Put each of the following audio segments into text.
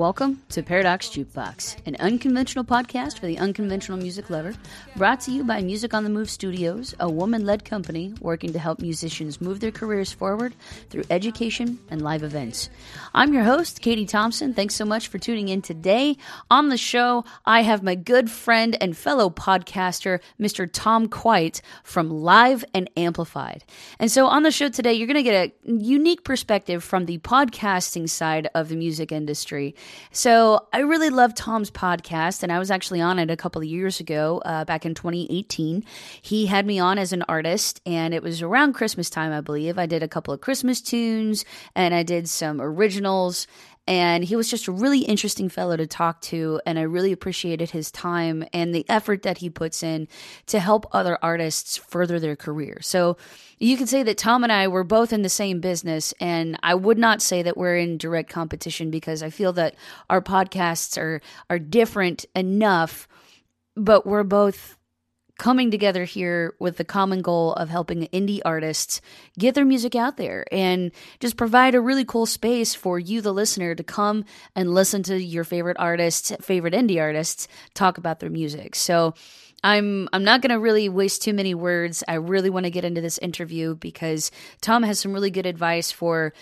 Welcome to Paradox Jukebox, an unconventional podcast for the unconventional music lover, brought to you by Music on the Move Studios, a woman led company working to help musicians move their careers forward through education and live events. I'm your host, Katie Thompson. Thanks so much for tuning in today. On the show, I have my good friend and fellow podcaster, Mr. Tom Quite from Live and Amplified. And so on the show today, you're going to get a unique perspective from the podcasting side of the music industry. So I really love Tom's podcast, and I was actually on it a couple of years ago, uh, back in 2018. He had me on as an artist, and it was around Christmas time, I believe. I did a couple of Christmas tunes, and I did some originals. And he was just a really interesting fellow to talk to. And I really appreciated his time and the effort that he puts in to help other artists further their career. So you could say that Tom and I were both in the same business. And I would not say that we're in direct competition because I feel that our podcasts are, are different enough, but we're both coming together here with the common goal of helping indie artists get their music out there and just provide a really cool space for you, the listener, to come and listen to your favorite artists, favorite indie artists talk about their music. So, I'm I'm not going to really waste too many words. I really want to get into this interview because Tom has some really good advice for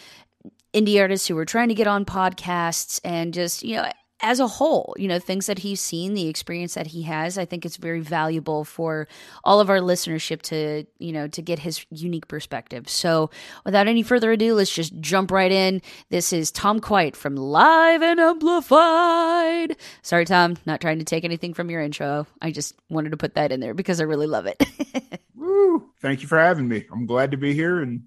indie artists who are trying to get on podcasts and just, you know, as a whole, you know, things that he's seen, the experience that he has, I think it's very valuable for all of our listenership to, you know, to get his unique perspective. So, without any further ado, let's just jump right in. This is Tom Quite from Live and Amplified. Sorry, Tom, not trying to take anything from your intro. I just wanted to put that in there because I really love it. Woo! Thank you for having me. I'm glad to be here and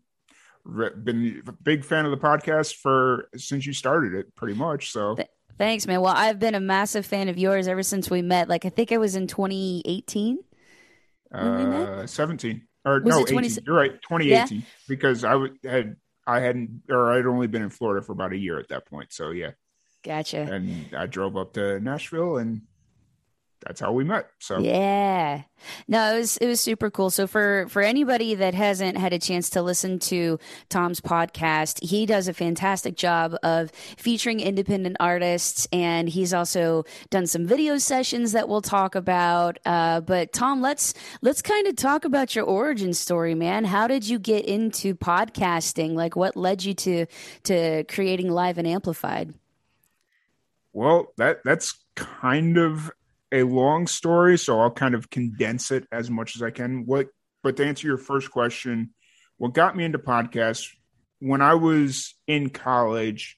been a big fan of the podcast for since you started it pretty much so Thanks, man. Well, I've been a massive fan of yours ever since we met. Like, I think it was in 2018. Uh, 17 or was no, 20... 18. You're right, 2018. Yeah. Because I had I hadn't or I'd only been in Florida for about a year at that point. So yeah. Gotcha. And I drove up to Nashville and that's how we met. So yeah, no, it was it was super cool. So for for anybody that hasn't had a chance to listen to Tom's podcast, he does a fantastic job of featuring independent artists, and he's also done some video sessions that we'll talk about. Uh, but Tom, let's let's kind of talk about your origin story, man. How did you get into podcasting? Like, what led you to to creating Live and Amplified? Well, that that's kind of a long story, so I'll kind of condense it as much as I can. What, but to answer your first question, what got me into podcasts when I was in college,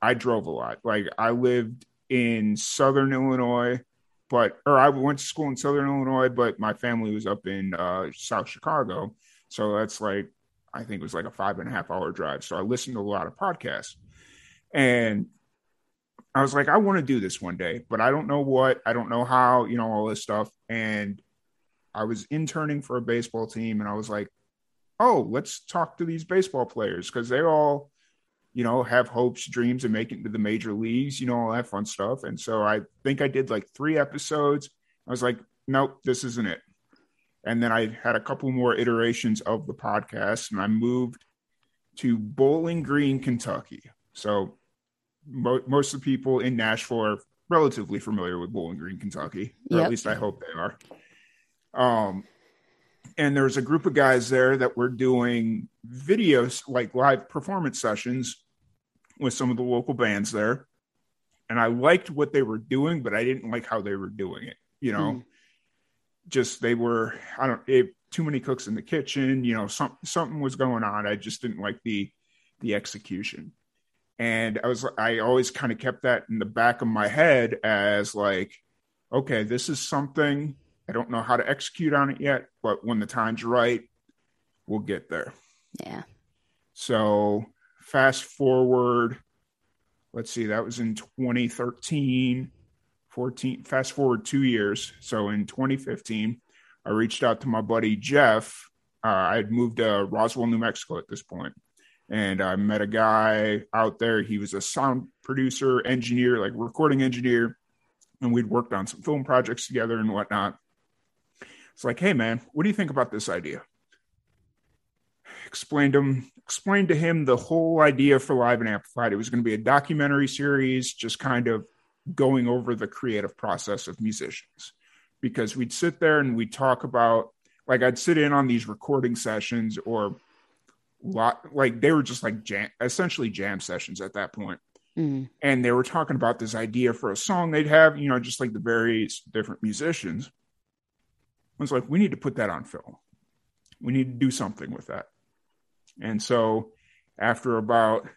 I drove a lot. Like I lived in Southern Illinois, but or I went to school in Southern Illinois, but my family was up in uh, South Chicago, so that's like I think it was like a five and a half hour drive. So I listened to a lot of podcasts, and I was like, I want to do this one day, but I don't know what, I don't know how, you know, all this stuff. And I was interning for a baseball team, and I was like, oh, let's talk to these baseball players because they all, you know, have hopes, dreams of making it to the major leagues, you know, all that fun stuff. And so I think I did like three episodes. I was like, nope, this isn't it. And then I had a couple more iterations of the podcast, and I moved to Bowling Green, Kentucky. So mo- most of the people in Nashville are relatively familiar with Bowling Green, Kentucky, or yep. at least I hope they are. Um, and there's a group of guys there that were doing videos, like live performance sessions with some of the local bands there. And I liked what they were doing, but I didn't like how they were doing it. You know, mm. just they were, I don't, it, too many cooks in the kitchen. You know, some, something was going on. I just didn't like the the execution and i was i always kind of kept that in the back of my head as like okay this is something i don't know how to execute on it yet but when the time's right we'll get there. Yeah. So fast forward let's see that was in 2013 14 fast forward two years. So in 2015 i reached out to my buddy jeff. Uh, i had moved to roswell new mexico at this point and I met a guy out there. He was a sound producer, engineer, like recording engineer, and we'd worked on some film projects together and whatnot. It's like, hey man, what do you think about this idea? explained him explained to him the whole idea for Live and Amplified. It was going to be a documentary series, just kind of going over the creative process of musicians. Because we'd sit there and we'd talk about like I'd sit in on these recording sessions or lot like they were just like jam essentially jam sessions at that point. Mm. And they were talking about this idea for a song they'd have, you know, just like the various different musicians. I was like, we need to put that on film. We need to do something with that. And so after about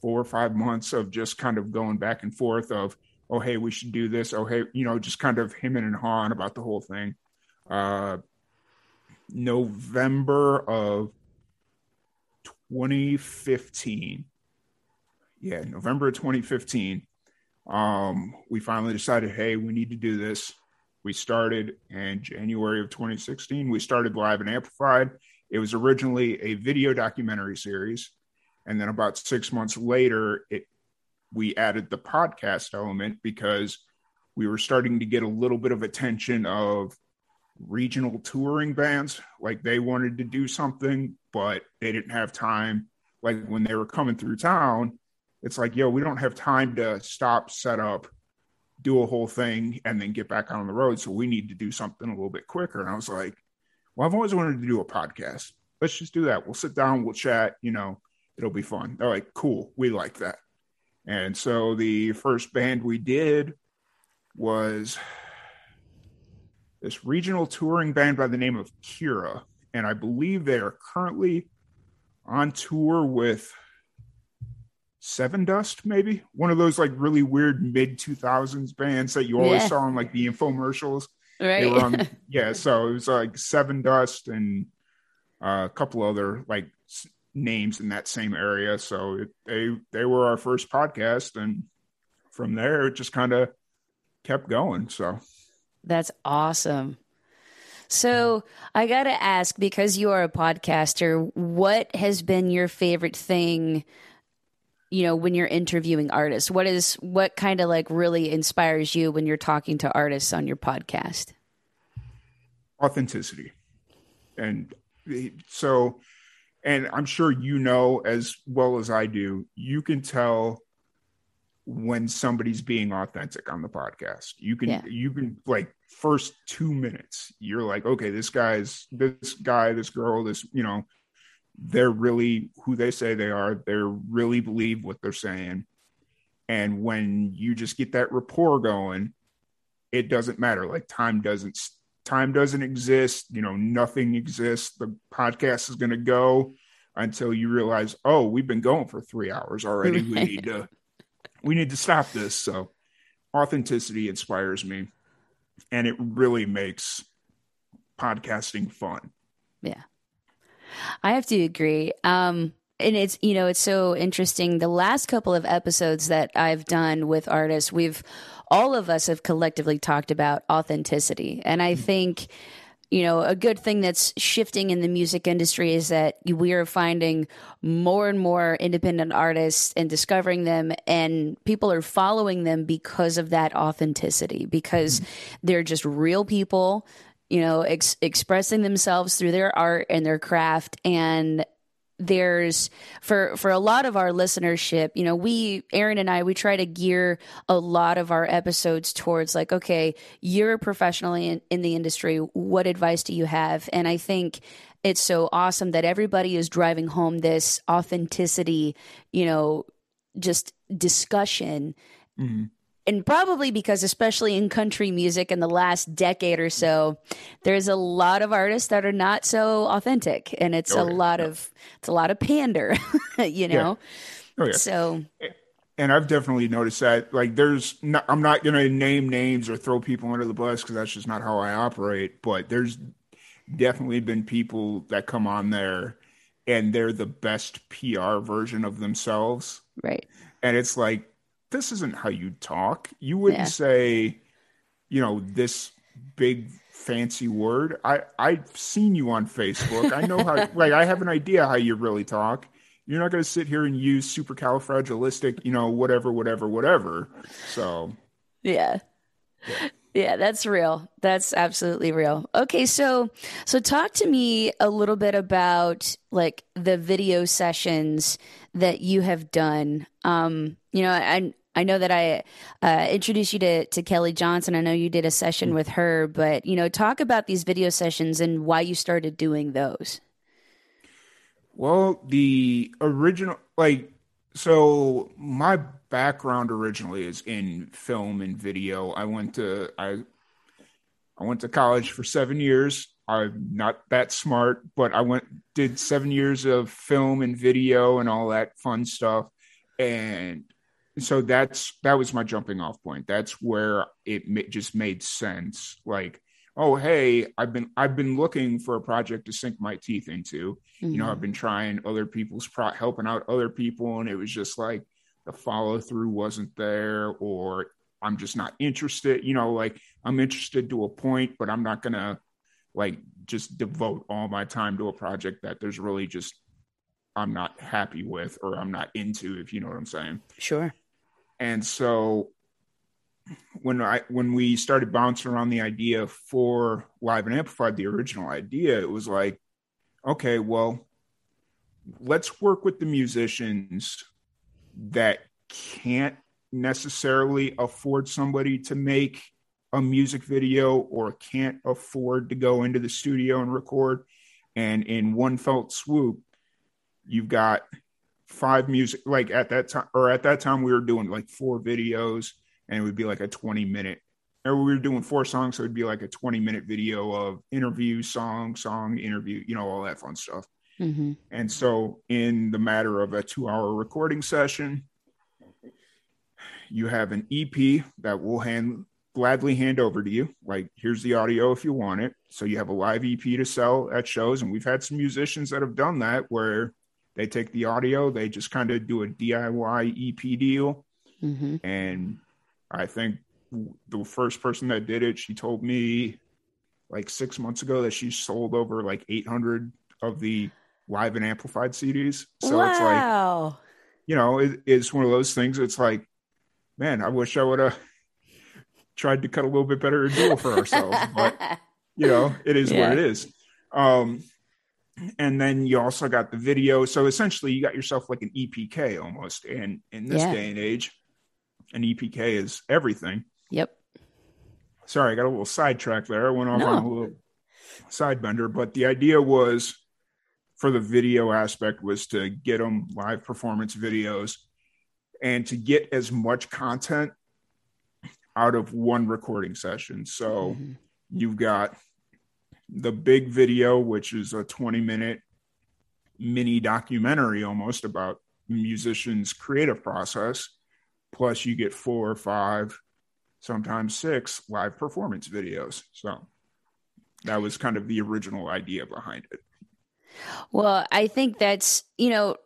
four or five months of just kind of going back and forth of, oh, hey, we should do this. Oh, hey, you know, just kind of him and hawing about the whole thing. Uh, November of 2015. Yeah, November of 2015. Um, we finally decided, hey, we need to do this. We started in January of 2016. We started live and amplified. It was originally a video documentary series, and then about six months later, it we added the podcast element because we were starting to get a little bit of attention of regional touring bands. Like they wanted to do something, but they didn't have time. Like when they were coming through town, it's like, yo, we don't have time to stop, set up, do a whole thing, and then get back on the road. So we need to do something a little bit quicker. And I was like, well, I've always wanted to do a podcast. Let's just do that. We'll sit down, we'll chat, you know, it'll be fun. They're like, cool, we like that. And so the first band we did was this regional touring band by the name of Kira. And I believe they are currently on tour with Sevendust, maybe one of those like really weird mid 2000s bands that you always yeah. saw on like the infomercials. Right. On, yeah. So it was like Sevendust and uh, a couple other like names in that same area. So it, they they were our first podcast, and from there it just kind of kept going. So that's awesome. So I got to ask because you are a podcaster, what has been your favorite thing? You know, when you're interviewing artists, what is what kind of like really inspires you when you're talking to artists on your podcast? Authenticity, and so, and I'm sure you know as well as I do, you can tell when somebody's being authentic on the podcast. You can yeah. you can like first 2 minutes you're like okay this guy's this guy this girl this you know they're really who they say they are. They really believe what they're saying. And when you just get that rapport going it doesn't matter. Like time doesn't time doesn't exist. You know nothing exists. The podcast is going to go until you realize oh we've been going for 3 hours already. We need to we need to stop this. So authenticity inspires me and it really makes podcasting fun. Yeah. I have to agree. Um, and it's you know it's so interesting the last couple of episodes that i've done with artists we've all of us have collectively talked about authenticity and i mm-hmm. think you know, a good thing that's shifting in the music industry is that we are finding more and more independent artists and discovering them, and people are following them because of that authenticity, because mm-hmm. they're just real people, you know, ex- expressing themselves through their art and their craft. And there's for for a lot of our listenership you know we aaron and i we try to gear a lot of our episodes towards like okay you're a professional in, in the industry. What advice do you have? And i think it's so awesome that everybody is driving home this authenticity you know just discussion mm-hmm and probably because especially in country music in the last decade or so there's a lot of artists that are not so authentic and it's oh, a yeah, lot yeah. of it's a lot of pander you know yeah. Oh, yeah. so and I've definitely noticed that. Like, there's, not, I'm not going to name names or throw people under the bus because that's just not how I operate. But there's definitely been people that come on there and they're the best PR version of themselves. Right. And it's like, this isn't how you talk. You wouldn't yeah. say, you know, this big fancy word. I I've seen you on Facebook. I know how like I have an idea how you really talk. You're not going to sit here and use supercalifragilistic, you know, whatever, whatever, whatever. So, yeah. yeah. Yeah, that's real. That's absolutely real. Okay, so so talk to me a little bit about like the video sessions that you have done. Um, you know, I I know that I uh, introduced you to to Kelly Johnson. I know you did a session with her, but you know, talk about these video sessions and why you started doing those. Well, the original like so my background originally is in film and video. I went to I I went to college for 7 years. I'm not that smart, but I went did 7 years of film and video and all that fun stuff and so that's that was my jumping off point. That's where it just made sense like oh hey i've been i've been looking for a project to sink my teeth into mm-hmm. you know i've mm-hmm. been trying other people's pro helping out other people and it was just like the follow through wasn't there or i'm just not interested you know like i'm interested to a point but i'm not gonna like just devote all my time to a project that there's really just i'm not happy with or i'm not into if you know what i'm saying. Sure. And so when I when we started bouncing around the idea for live and amplified, the original idea, it was like, okay, well, let's work with the musicians that can't necessarily afford somebody to make a music video or can't afford to go into the studio and record. And in one felt swoop, you've got five music like at that time or at that time we were doing like four videos and it would be like a 20 minute or we were doing four songs so it'd be like a 20 minute video of interview song song interview you know all that fun stuff mm-hmm. and so in the matter of a two hour recording session you have an ep that will hand gladly hand over to you like here's the audio if you want it so you have a live ep to sell at shows and we've had some musicians that have done that where they take the audio they just kind of do a diy ep deal mm-hmm. and I think the first person that did it, she told me like six months ago that she sold over like 800 of the live and amplified CDs. So wow. it's like, you know, it, it's one of those things. It's like, man, I wish I would have tried to cut a little bit better deal for ourselves, but you know, it is yeah. what it is. Um, and then you also got the video. So essentially, you got yourself like an EPK almost. And in this yeah. day and age, an EPK is everything. Yep. Sorry, I got a little sidetrack there. I went off no. on a little side bender, but the idea was for the video aspect was to get them live performance videos and to get as much content out of one recording session. So mm-hmm. you've got the big video, which is a 20 minute mini documentary almost about musicians' creative process plus you get four or five sometimes six live performance videos so that was kind of the original idea behind it well i think that's you know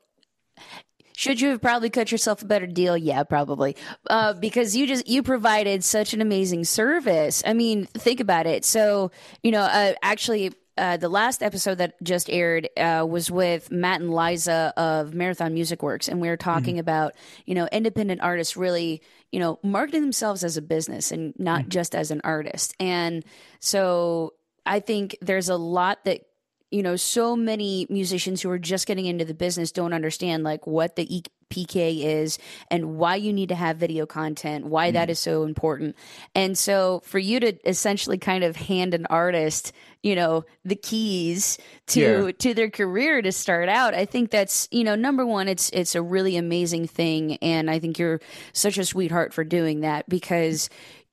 should you have probably cut yourself a better deal? Yeah, probably. Uh, because you just you provided such an amazing service. I mean, think about it. So, you know, uh, actually, uh, the last episode that just aired uh, was with Matt and Liza of Marathon Music Works, and we were talking mm-hmm. about you know independent artists really you know marketing themselves as a business and not mm-hmm. just as an artist. And so I think there's a lot that you know so many musicians who are just getting into the business don't understand like what the EPK is and why you need to have video content, why mm. that is so important. And so for you to essentially kind of hand an artist, you know, the keys to yeah. to their career to start out, I think that's, you know, number one, it's it's a really amazing thing and I think you're such a sweetheart for doing that because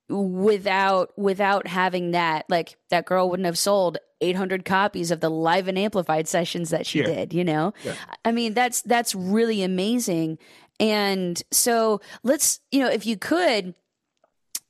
without without having that like that girl wouldn't have sold 800 copies of the live and amplified sessions that she yeah. did you know yeah. i mean that's that's really amazing and so let's you know if you could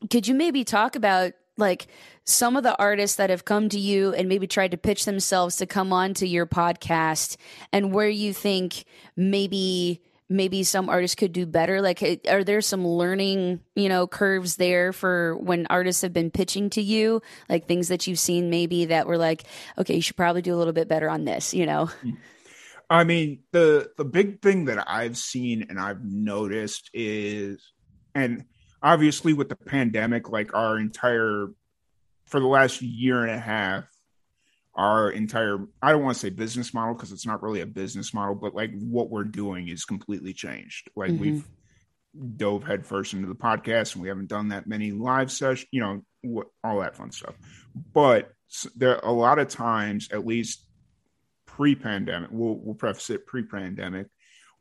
could you maybe talk about like some of the artists that have come to you and maybe tried to pitch themselves to come on to your podcast and where you think maybe maybe some artists could do better? Like are there some learning you know curves there for when artists have been pitching to you? Like things that you've seen maybe that were like okay you should probably do a little bit better on this you know? Hmm. I mean the the big thing that i've seen and i've noticed is and obviously with the pandemic, like our entire for the last year and a half, our entire I don't want to say business model because it's not really a business model, but like what we're doing is completely changed. Like mm-hmm. we've dove headfirst into the podcast and we haven't done that many live sessions, you know, what, all that fun stuff. But there a lot of times, at least pre-pandemic, we'll, we'll preface it pre-pandemic,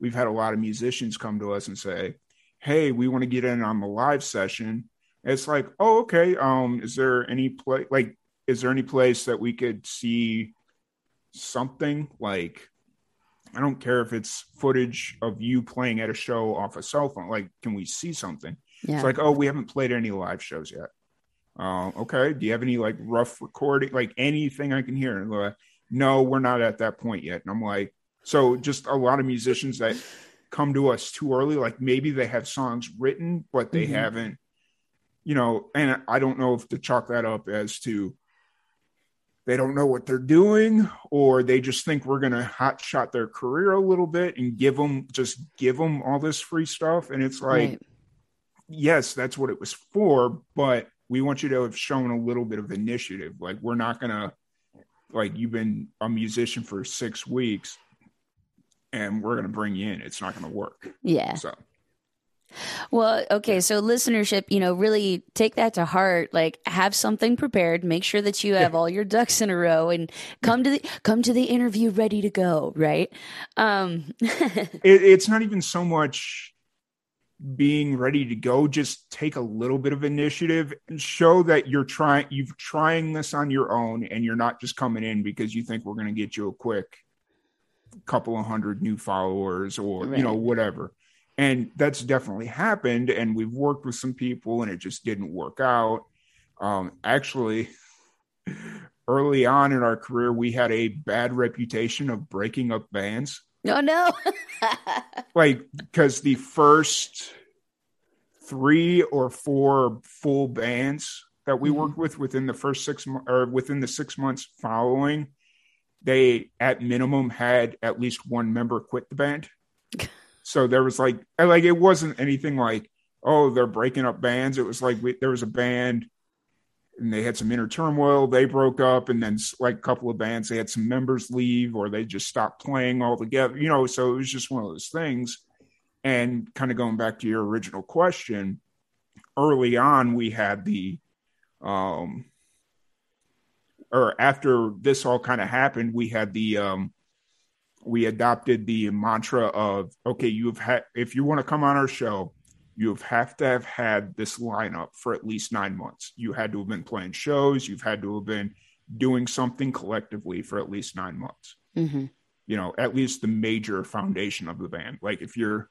we've had a lot of musicians come to us and say, "Hey, we want to get in on the live session." It's like, "Oh, okay. Um, is there any play like is there any place that we could see something like I don't care if it's footage of you playing at a show off a cell phone. Like, can we see something? Yeah. It's like, oh, we haven't played any live shows yet. Uh, okay. Do you have any like rough recording, like anything I can hear? And like, no, we're not at that point yet. And I'm like, so just a lot of musicians that come to us too early, like maybe they have songs written, but they mm-hmm. haven't, you know, and I don't know if to chalk that up as to they don't know what they're doing or they just think we're going to hot shot their career a little bit and give them just give them all this free stuff. And it's like right. yes that's what it was for but we want you to have shown a little bit of initiative. Like we're not going to like you've been a musician for 6 weeks and we're going to bring you in. It's not going to work. Yeah. So well, okay, so listenership, you know, really take that to heart. Like, have something prepared. Make sure that you have all your ducks in a row, and come to the come to the interview ready to go. Right? Um, it, it's not even so much being ready to go. Just take a little bit of initiative and show that you're trying. You've trying this on your own, and you're not just coming in because you think we're going to get you a quick couple of hundred new followers or right. you know whatever and that's definitely happened and we've worked with some people and it just didn't work out. Um, actually early on in our career we had a bad reputation of breaking up bands. Oh no. Like because the first three or four full bands that we mm-hmm. worked with within the first six mo- or within the six months following they at minimum had at least one member quit the band So there was like, like it wasn't anything like, oh, they're breaking up bands. It was like we, there was a band and they had some inner turmoil. They broke up, and then like a couple of bands, they had some members leave or they just stopped playing altogether. You know, so it was just one of those things. And kind of going back to your original question, early on we had the, um, or after this all kind of happened, we had the um, we adopted the mantra of okay, you've had if you want to come on our show, you have to have had this lineup for at least nine months. You had to have been playing shows. You've had to have been doing something collectively for at least nine months. Mm-hmm. You know, at least the major foundation of the band. Like if you're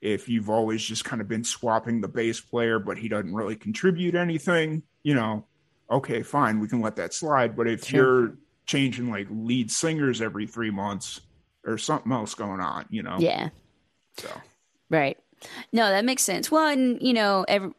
if you've always just kind of been swapping the bass player, but he doesn't really contribute anything, you know, okay, fine, we can let that slide. But if sure. you're changing like lead singers every three months, or something else going on, you know? Yeah. So. Right. No, that makes sense. Well, and you know, every,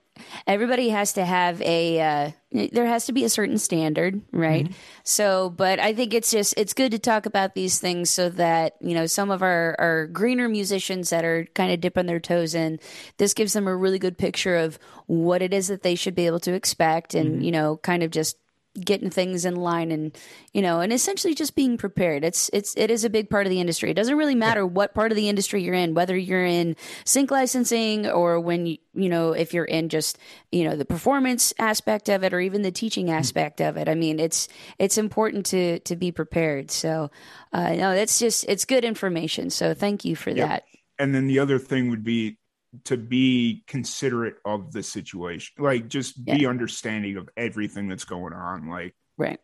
everybody has to have a uh, there has to be a certain standard right mm-hmm. so but i think it's just it's good to talk about these things so that you know some of our our greener musicians that are kind of dipping their toes in this gives them a really good picture of what it is that they should be able to expect and mm-hmm. you know kind of just getting things in line and you know and essentially just being prepared. It's it's it is a big part of the industry. It doesn't really matter what part of the industry you're in whether you're in sync licensing or when you you know if you're in just you know the performance aspect of it or even the teaching aspect of it. I mean it's it's important to to be prepared. So uh no that's just it's good information. So thank you for yep. that. And then the other thing would be to be considerate of the situation like just be understanding of everything that's going on like right.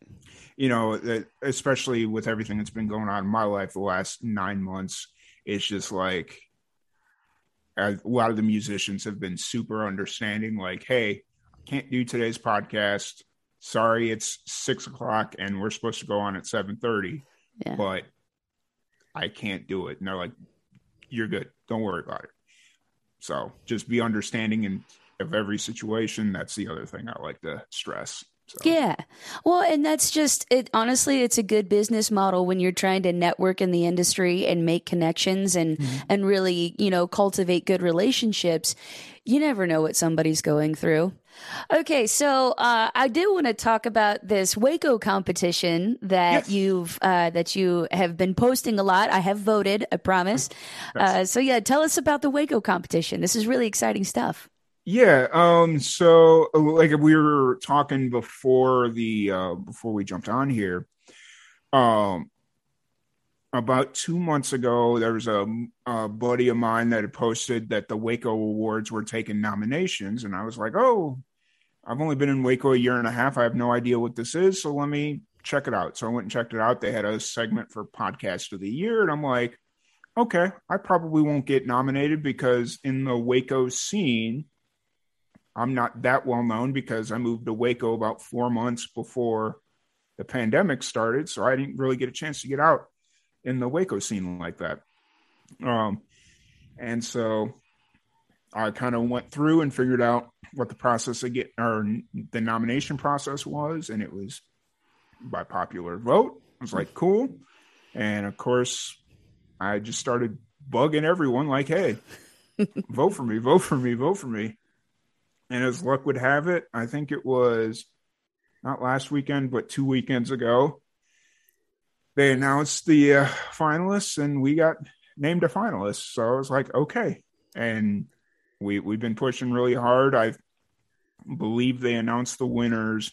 you know especially with everything that's been going on in my life the last nine months it's just like a lot of the musicians have been super understanding like hey can't do today's podcast. Sorry it's six o'clock and we're supposed to go on at 7.30 yeah. but i can't do it. And they're like you're good. Don't worry about it so just be understanding in of every situation. That's the other thing I like to stress. So. Yeah. Well, and that's just it. Honestly, it's a good business model when you're trying to network in the industry and make connections and, mm-hmm. and really, you know, cultivate good relationships. You never know what somebody's going through. Okay, so uh, I do want to talk about this Waco competition that yes. you've uh, that you have been posting a lot. I have voted, I promise. Uh, so yeah, tell us about the Waco competition. This is really exciting stuff. Yeah. Um. So, like we were talking before the uh, before we jumped on here, um, about two months ago, there was a, a, buddy of mine that had posted that the Waco Awards were taking nominations, and I was like, "Oh, I've only been in Waco a year and a half. I have no idea what this is, so let me check it out." So I went and checked it out. They had a segment for Podcast of the Year, and I'm like, "Okay, I probably won't get nominated because in the Waco scene." I'm not that well known because I moved to Waco about four months before the pandemic started, so I didn't really get a chance to get out in the Waco scene like that. Um, and so I kind of went through and figured out what the process of get or the nomination process was, and it was by popular vote. I was like, cool. And of course, I just started bugging everyone like, hey, vote for me, vote for me, vote for me. And as luck would have it, I think it was not last weekend, but two weekends ago, they announced the uh, finalists and we got named a finalist. So I was like, okay. And we, we've been pushing really hard. I believe they announced the winners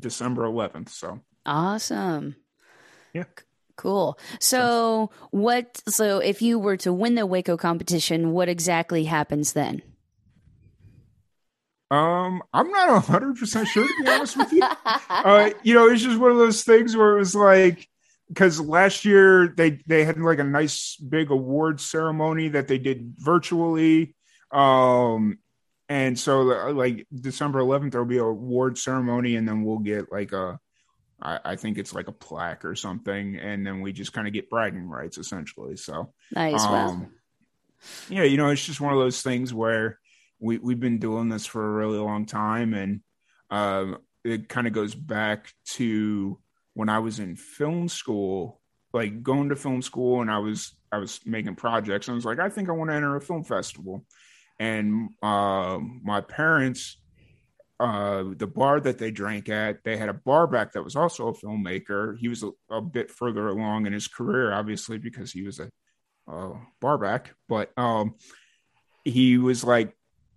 December 11th. So awesome. Yeah. Cool. So, what, so if you were to win the Waco competition, what exactly happens then? Um, I'm not hundred percent sure to be honest with you. Uh, you know, it's just one of those things where it was like because last year they they had like a nice big award ceremony that they did virtually. Um, and so uh, like December 11th there'll be a award ceremony, and then we'll get like a I, I think it's like a plaque or something, and then we just kind of get bragging rights essentially. So nice. Um, well. Yeah, you know, it's just one of those things where we we've been doing this for a really long time, and uh, it kind of goes back to when I was in film school, like going to film school, and I was I was making projects. And I was like, I think I want to enter a film festival, and uh, my parents. Uh, the bar that they drank at, they had a bar back that was also a filmmaker. He was a, a bit further along in his career, obviously, because he was a uh, bar back. But um, he was like,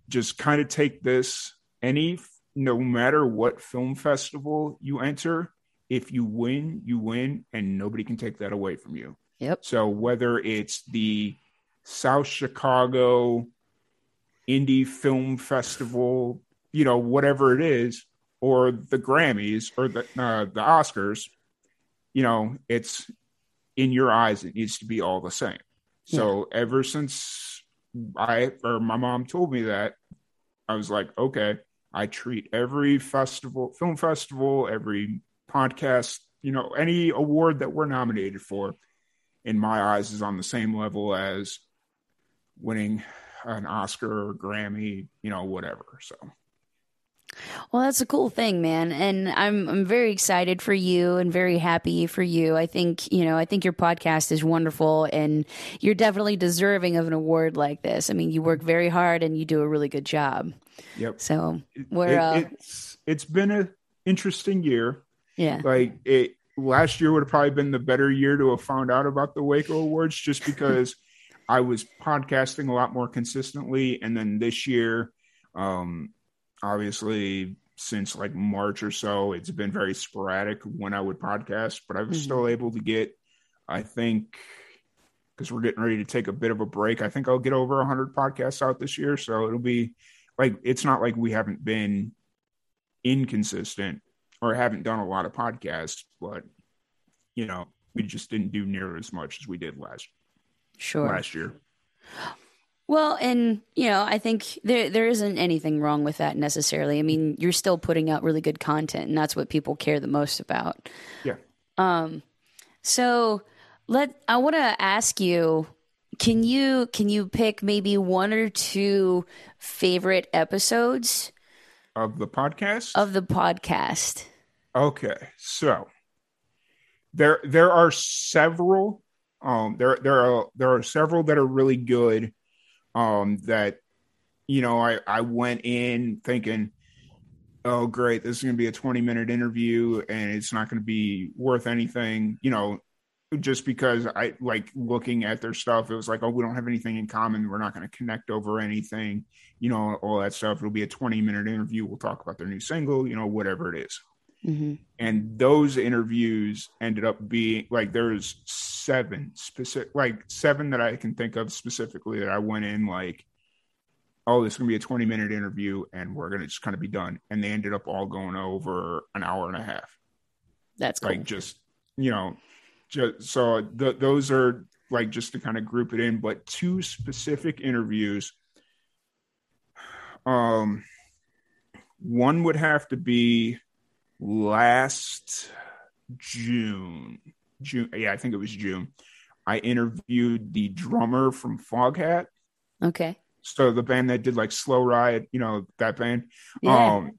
just kind of take this any no matter what film festival you enter if you win you win and nobody can take that away from you. Yep. So whether it's the south chicago indie film festival you know whatever it is or the grammys or the uh, the oscars you know it's in your eyes it needs to be all the same. So yeah. ever since I or my mom told me that, I was like, okay, I treat every festival, film festival, every podcast, you know, any award that we're nominated for, in my eyes, is on the same level as winning an Oscar or Grammy, you know, whatever. So well, that's a cool thing, man, and I'm I'm very excited for you and very happy for you. I think you know I think your podcast is wonderful, and you're definitely deserving of an award like this. I mean, you work very hard and you do a really good job. Yep. So we're it, uh, it's it's been an interesting year. Yeah. Like it last year would have probably been the better year to have found out about the Waco Awards, just because I was podcasting a lot more consistently, and then this year. Um, obviously since like March or so, it's been very sporadic when I would podcast, but I was mm-hmm. still able to get, I think, because we're getting ready to take a bit of a break. I think I'll get over 100 podcasts out this year. So it'll be like, it's not like we haven't been inconsistent or haven't done a lot of podcasts, but, you know, we just didn't do near as much as we did last sure last year. Well, and you know, I think there there isn't anything wrong with that necessarily. I mean, you're still putting out really good content, and that's what people care the most about. Yeah. Um. So let I want to ask you can you can you pick maybe one or two favorite episodes of the podcast of the podcast. Okay, so there there are several um there there are there are several that are really good um that you know I I went in thinking oh great this is going to be a 20 minute interview and it's not going to be worth anything you know just because I like looking at their stuff, it was like, oh, we don't have anything in common. We're not going to connect over anything, you know, all that stuff. It'll be a 20 minute interview. We'll talk about their new single, you know, whatever it is. Mm-hmm. And those interviews ended up being like there's seven specific, like seven that I can think of specifically that I went in like, oh, this is gonna be a 20 minute interview and we're gonna just kind of be done. And they ended up all going over an hour and a half. That's cool. like just you know just, so the, those are like just to kind of group it in, but two specific interviews. Um, one would have to be last June. June, yeah, I think it was June. I interviewed the drummer from Foghat. Okay. So the band that did like Slow Ride, you know that band. Yeah. Um,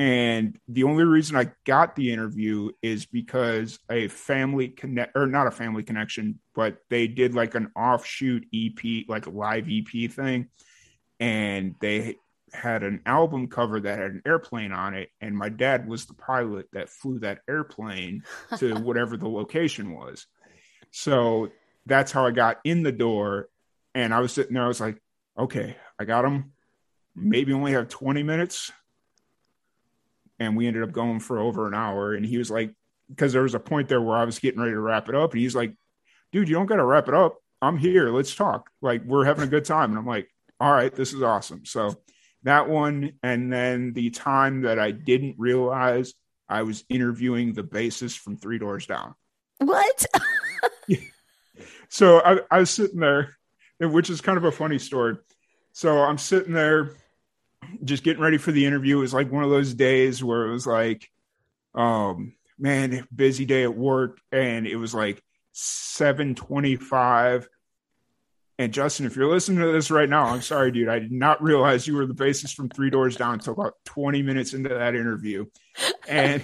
and the only reason I got the interview is because a family connect or not a family connection, but they did like an offshoot EP, like a live EP thing. And they had an album cover that had an airplane on it. And my dad was the pilot that flew that airplane to whatever the location was. So that's how I got in the door. And I was sitting there, I was like, okay, I got him. Maybe only have 20 minutes and we ended up going for over an hour. And he was like, because there was a point there where I was getting ready to wrap it up, and he's like, "Dude, you don't got to wrap it up. I'm here. Let's talk. Like we're having a good time." And I'm like, "All right, this is awesome." So that one, and then the time that I didn't realize I was interviewing the bassist from Three Doors Down. What? so I, I was sitting there, which is kind of a funny story. So I'm sitting there just getting ready for the interview. It was like one of those days where it was like, um, man, busy day at work, and it was like seven twenty-five. And Justin, if you're listening to this right now, I'm sorry, dude. I did not realize you were the bassist from Three Doors Down until about 20 minutes into that interview. And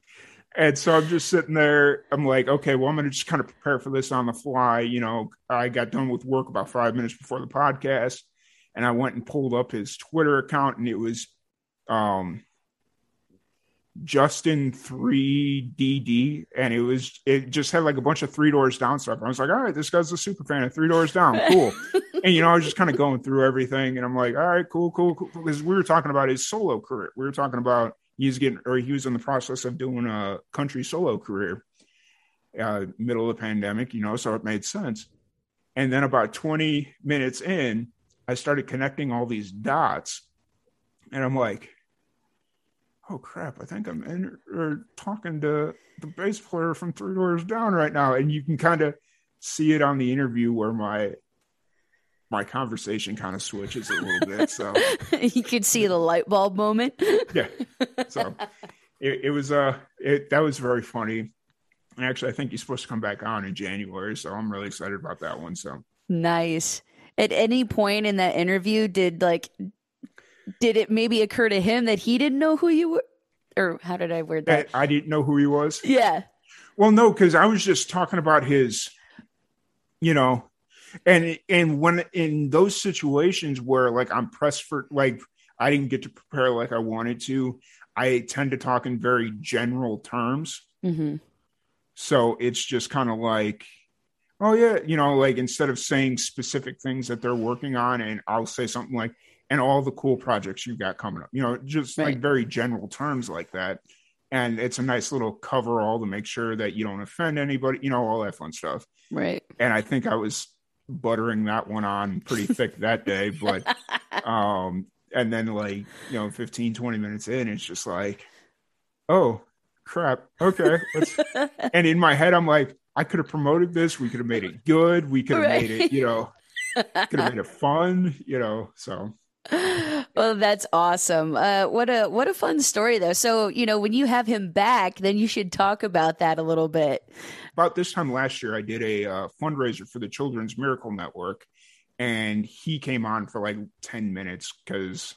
and so I'm just sitting there. I'm like, okay, well, I'm gonna just kind of prepare for this on the fly. You know, I got done with work about five minutes before the podcast and I went and pulled up his Twitter account, and it was um, Justin three DD, and it was it just had like a bunch of Three Doors Down stuff. I was like, all right, this guy's a super fan of Three Doors Down, cool. and you know, I was just kind of going through everything, and I'm like, all right, cool, cool, cool, because we were talking about his solo career. We were talking about he's getting or he was in the process of doing a country solo career, uh, middle of the pandemic, you know, so it made sense. And then about 20 minutes in, I started connecting all these dots, and I'm like, oh crap, I think I'm in, or talking to the bass player from Three Doors Down right now, and you can kind of see it on the interview where my my conversation kind of switches a little bit. So you could see the light bulb moment. yeah. So it, it was uh it that was very funny. And actually I think he's supposed to come back on in January. So I'm really excited about that one. So nice at any point in that interview did like did it maybe occur to him that he didn't know who you were? Or how did i word that? I, I didn't know who he was? Yeah. Well no because i was just talking about his you know and and when in those situations where like i'm pressed for like i didn't get to prepare like i wanted to i tend to talk in very general terms. Mm-hmm. so it's just kind of like oh yeah, you know, like instead of saying specific things that they're working on, and I'll say something like, and all the cool projects you've got coming up, you know, just right. like very general terms like that. And it's a nice little cover all to make sure that you don't offend anybody, you know, all that fun stuff. Right. And I think I was buttering that one on pretty thick that day, but um and then like, you know, 15, 20 minutes in, it's just like, oh crap. Okay. and in my head, I'm like, I could have promoted this. We could have made it good. We could have right. made it, you know, could have made it fun, you know. So well that's awesome uh, what a what a fun story though so you know when you have him back then you should talk about that a little bit about this time last year i did a uh, fundraiser for the children's miracle network and he came on for like 10 minutes because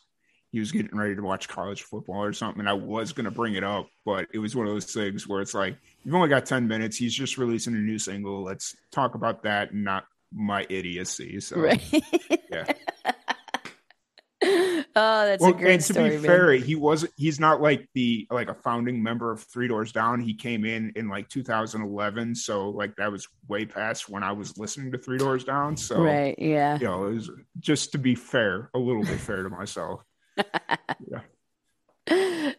he was getting ready to watch college football or something. And I was going to bring it up, but it was one of those things where it's like, you've only got 10 minutes. He's just releasing a new single. Let's talk about that and not my idiocy. So, right. yeah. Oh, that's well, a great and to be man. fair, he was he's not like the like a founding member of Three Doors Down. He came in in like 2011, so like that was way past when I was listening to Three Doors Down. So right, yeah, you know, it was just to be fair, a little bit fair to myself. yeah.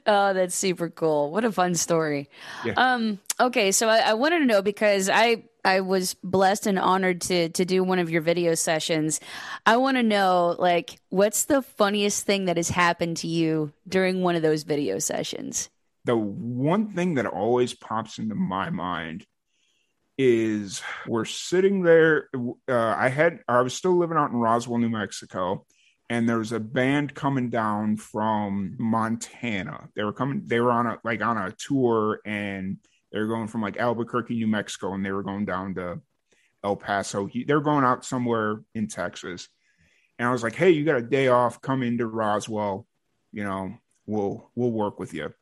Oh, that's super cool. What a fun story. Yeah. Um, okay, so I, I wanted to know because I I was blessed and honored to to do one of your video sessions. I want to know like what's the funniest thing that has happened to you during one of those video sessions? The one thing that always pops into my mind is we're sitting there uh, I had I was still living out in Roswell, New Mexico and there was a band coming down from Montana. They were coming they were on a like on a tour and they were going from like Albuquerque, New Mexico, and they were going down to El Paso. He, they're going out somewhere in Texas. And I was like, hey, you got a day off, come into Roswell, you know, we'll we'll work with you.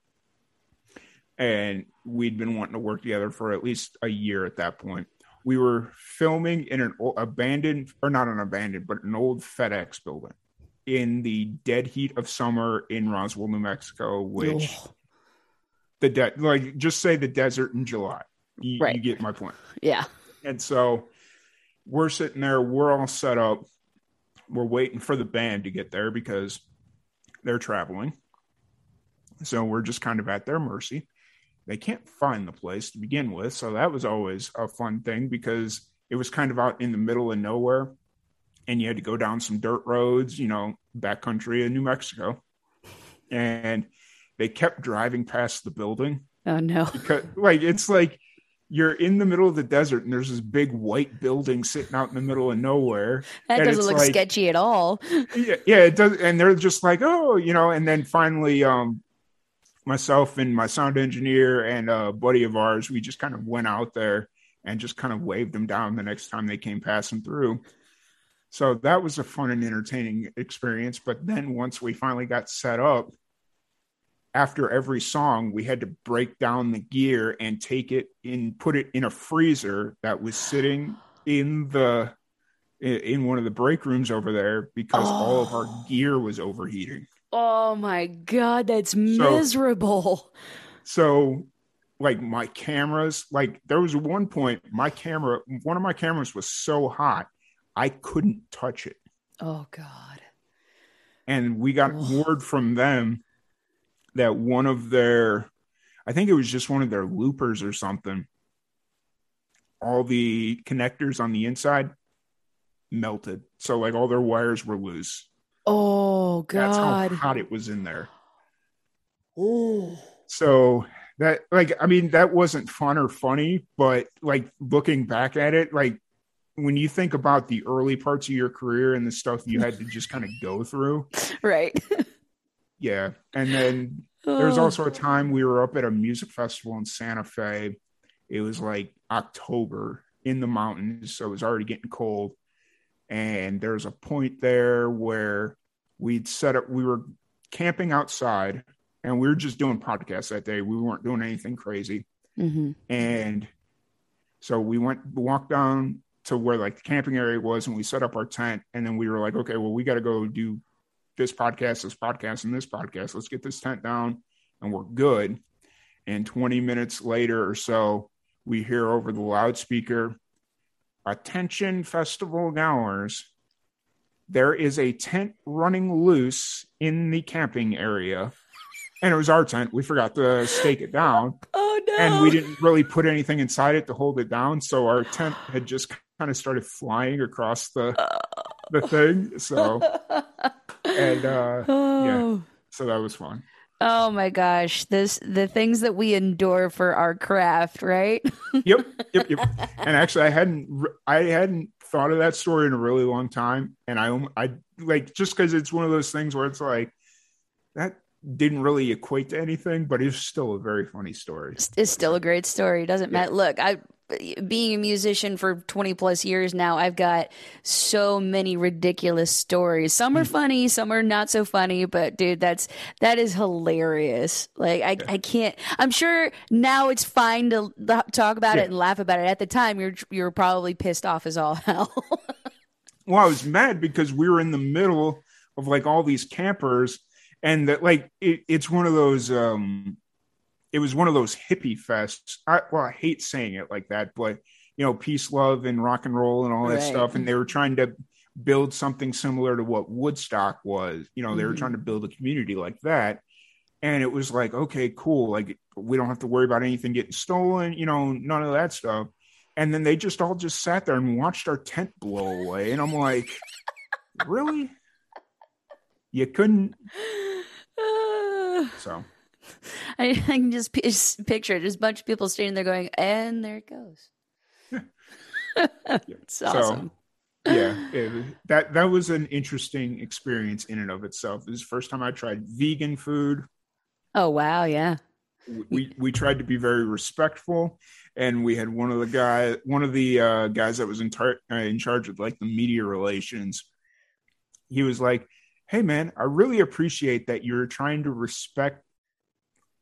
And we'd been wanting to work together for at least a year at that point. We were filming in an abandoned, or not an abandoned, but an old FedEx building in the dead heat of summer in Roswell, New Mexico, which the de- like just say the desert in July. You, right. you get my point. Yeah. And so we're sitting there, we're all set up. We're waiting for the band to get there because they're traveling. So we're just kind of at their mercy. They can't find the place to begin with. So that was always a fun thing because it was kind of out in the middle of nowhere and you had to go down some dirt roads, you know, backcountry in New Mexico. And they kept driving past the building. Oh no. Because like it's like you're in the middle of the desert and there's this big white building sitting out in the middle of nowhere. That doesn't look like, sketchy at all. Yeah, yeah, it does. And they're just like, oh, you know, and then finally, um, myself and my sound engineer and a buddy of ours, we just kind of went out there and just kind of waved them down the next time they came passing through. So that was a fun and entertaining experience. But then once we finally got set up, after every song, we had to break down the gear and take it and put it in a freezer that was sitting in the in one of the break rooms over there because oh. all of our oh. gear was overheating. Oh my god, that's so, miserable. So like my cameras, like there was one point my camera, one of my cameras was so hot, I couldn't touch it. Oh god. And we got oh. word from them that one of their, I think it was just one of their loopers or something, all the connectors on the inside melted. So like all their wires were loose. Oh god. That's how hot it was in there. Oh. So that like I mean that wasn't fun or funny, but like looking back at it, like when you think about the early parts of your career and the stuff you had to just kind of go through. Right. Yeah. And then oh. there was also a time we were up at a music festival in Santa Fe. It was like October in the mountains. So it was already getting cold. And there's a point there where we'd set up, we were camping outside and we were just doing podcasts that day. We weren't doing anything crazy. Mm-hmm. And so we went, walked down to where like the camping area was and we set up our tent. And then we were like, okay, well, we got to go do this podcast, this podcast, and this podcast. Let's get this tent down and we're good. And 20 minutes later or so, we hear over the loudspeaker, Attention festival goers. There is a tent running loose in the camping area. And it was our tent. We forgot to stake it down. Oh, no. And we didn't really put anything inside it to hold it down. So our tent had just kind of started flying across the the thing. So and uh oh. yeah. So that was fun. Oh my gosh, this the things that we endure for our craft, right? yep, yep, yep. And actually, I hadn't I hadn't thought of that story in a really long time, and I I like just because it's one of those things where it's like that didn't really equate to anything, but it's still a very funny story. It's still a great story. Doesn't yeah. matter. Look, I being a musician for 20 plus years now, I've got so many ridiculous stories. Some are funny, some are not so funny, but dude, that's that is hilarious. Like I I can't I'm sure now it's fine to talk about yeah. it and laugh about it. At the time you're you're probably pissed off as all hell. well, I was mad because we were in the middle of like all these campers and that like it, it's one of those um it was one of those hippie fests. I, well, I hate saying it like that, but you know, peace, love, and rock and roll and all that right. stuff. And they were trying to build something similar to what Woodstock was. You know, they mm-hmm. were trying to build a community like that. And it was like, okay, cool. Like we don't have to worry about anything getting stolen, you know, none of that stuff. And then they just all just sat there and watched our tent blow away. And I'm like, really? You couldn't. so I, I can just, p- just picture it. There's a bunch of people standing there going, and there it goes. it's awesome. So, yeah, it, that that was an interesting experience in and of itself. This is the first time I tried vegan food. Oh wow, yeah. We we tried to be very respectful, and we had one of the guy, one of the uh, guys that was in, tar- uh, in charge of like the media relations. He was like, "Hey man, I really appreciate that you're trying to respect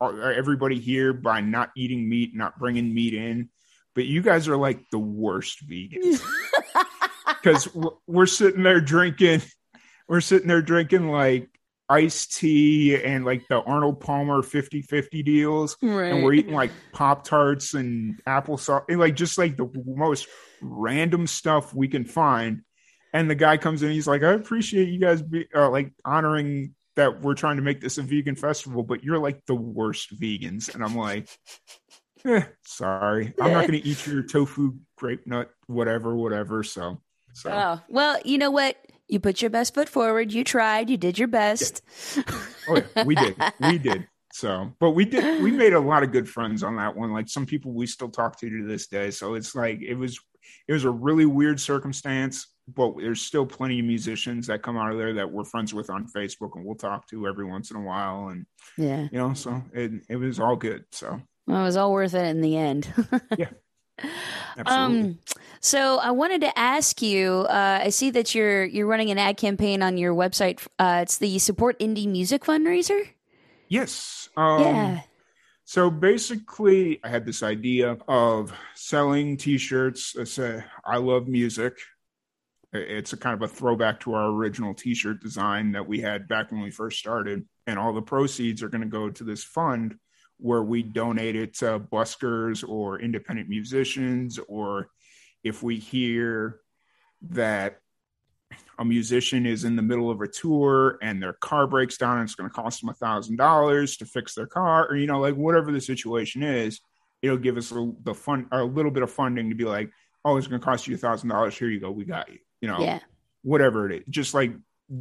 everybody here by not eating meat, not bringing meat in. But you guys are like the worst vegans because we're sitting there drinking, we're sitting there drinking like iced tea and like the Arnold Palmer 50 50 deals. Right. And we're eating like Pop Tarts and applesauce, and like just like the most random stuff we can find. And the guy comes in, he's like, I appreciate you guys be uh, like honoring that we're trying to make this a vegan festival, but you're like the worst vegans. And I'm like, eh, sorry, I'm not going to eat your tofu, grape nut, whatever, whatever. So, so. Oh, well, you know what? You put your best foot forward. You tried. You did your best. Yeah. Oh, yeah, we did. We did. So, but we did, we made a lot of good friends on that one. Like some people we still talk to to this day. So it's like, it was, it was a really weird circumstance but there's still plenty of musicians that come out of there that we're friends with on Facebook and we'll talk to every once in a while. And yeah, you know, so it, it was all good. So well, it was all worth it in the end. yeah. Absolutely. Um, so I wanted to ask you. Uh, I see that you're you're running an ad campaign on your website. Uh, it's the Support Indie Music fundraiser. Yes. Um, yeah. So basically, I had this idea of selling T-shirts that say "I love music," It's a kind of a throwback to our original T-shirt design that we had back when we first started, and all the proceeds are going to go to this fund where we donate it to buskers or independent musicians, or if we hear that a musician is in the middle of a tour and their car breaks down and it's going to cost them a thousand dollars to fix their car or you know like whatever the situation is it'll give us a, the fun a little bit of funding to be like oh it's going to cost you a thousand dollars. Here you go. We got you you know, yeah. whatever it is, just like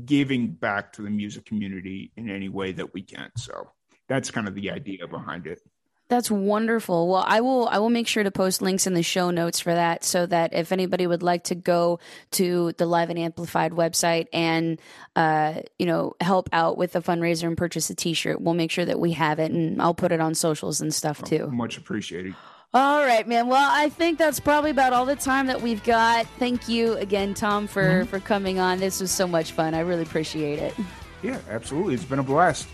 giving back to the music community in any way that we can. So that's kind of the idea behind it. That's wonderful. Well, I will I will make sure to post links in the show notes for that so that if anybody would like to go to the Live and Amplified website and uh, you know, help out with the fundraiser and purchase a t-shirt, we'll make sure that we have it and I'll put it on socials and stuff too. Oh, much appreciated. All right, man. Well, I think that's probably about all the time that we've got. Thank you again, Tom, for mm-hmm. for coming on. This was so much fun. I really appreciate it. Yeah, absolutely. It's been a blast.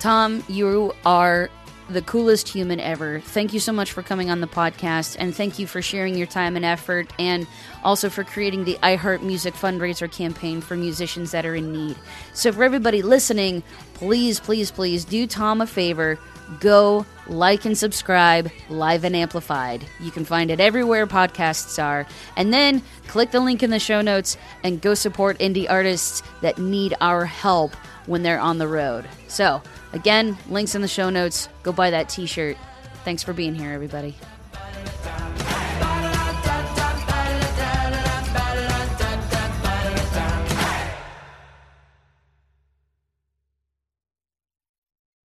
Tom, you are the coolest human ever. Thank you so much for coming on the podcast, and thank you for sharing your time and effort, and also for creating the iHeart Music fundraiser campaign for musicians that are in need. So, for everybody listening, please, please, please do Tom a favor go like and subscribe live and amplified. You can find it everywhere podcasts are. And then click the link in the show notes and go support indie artists that need our help when they're on the road. So again links in the show notes. Go buy that t-shirt. Thanks for being here everybody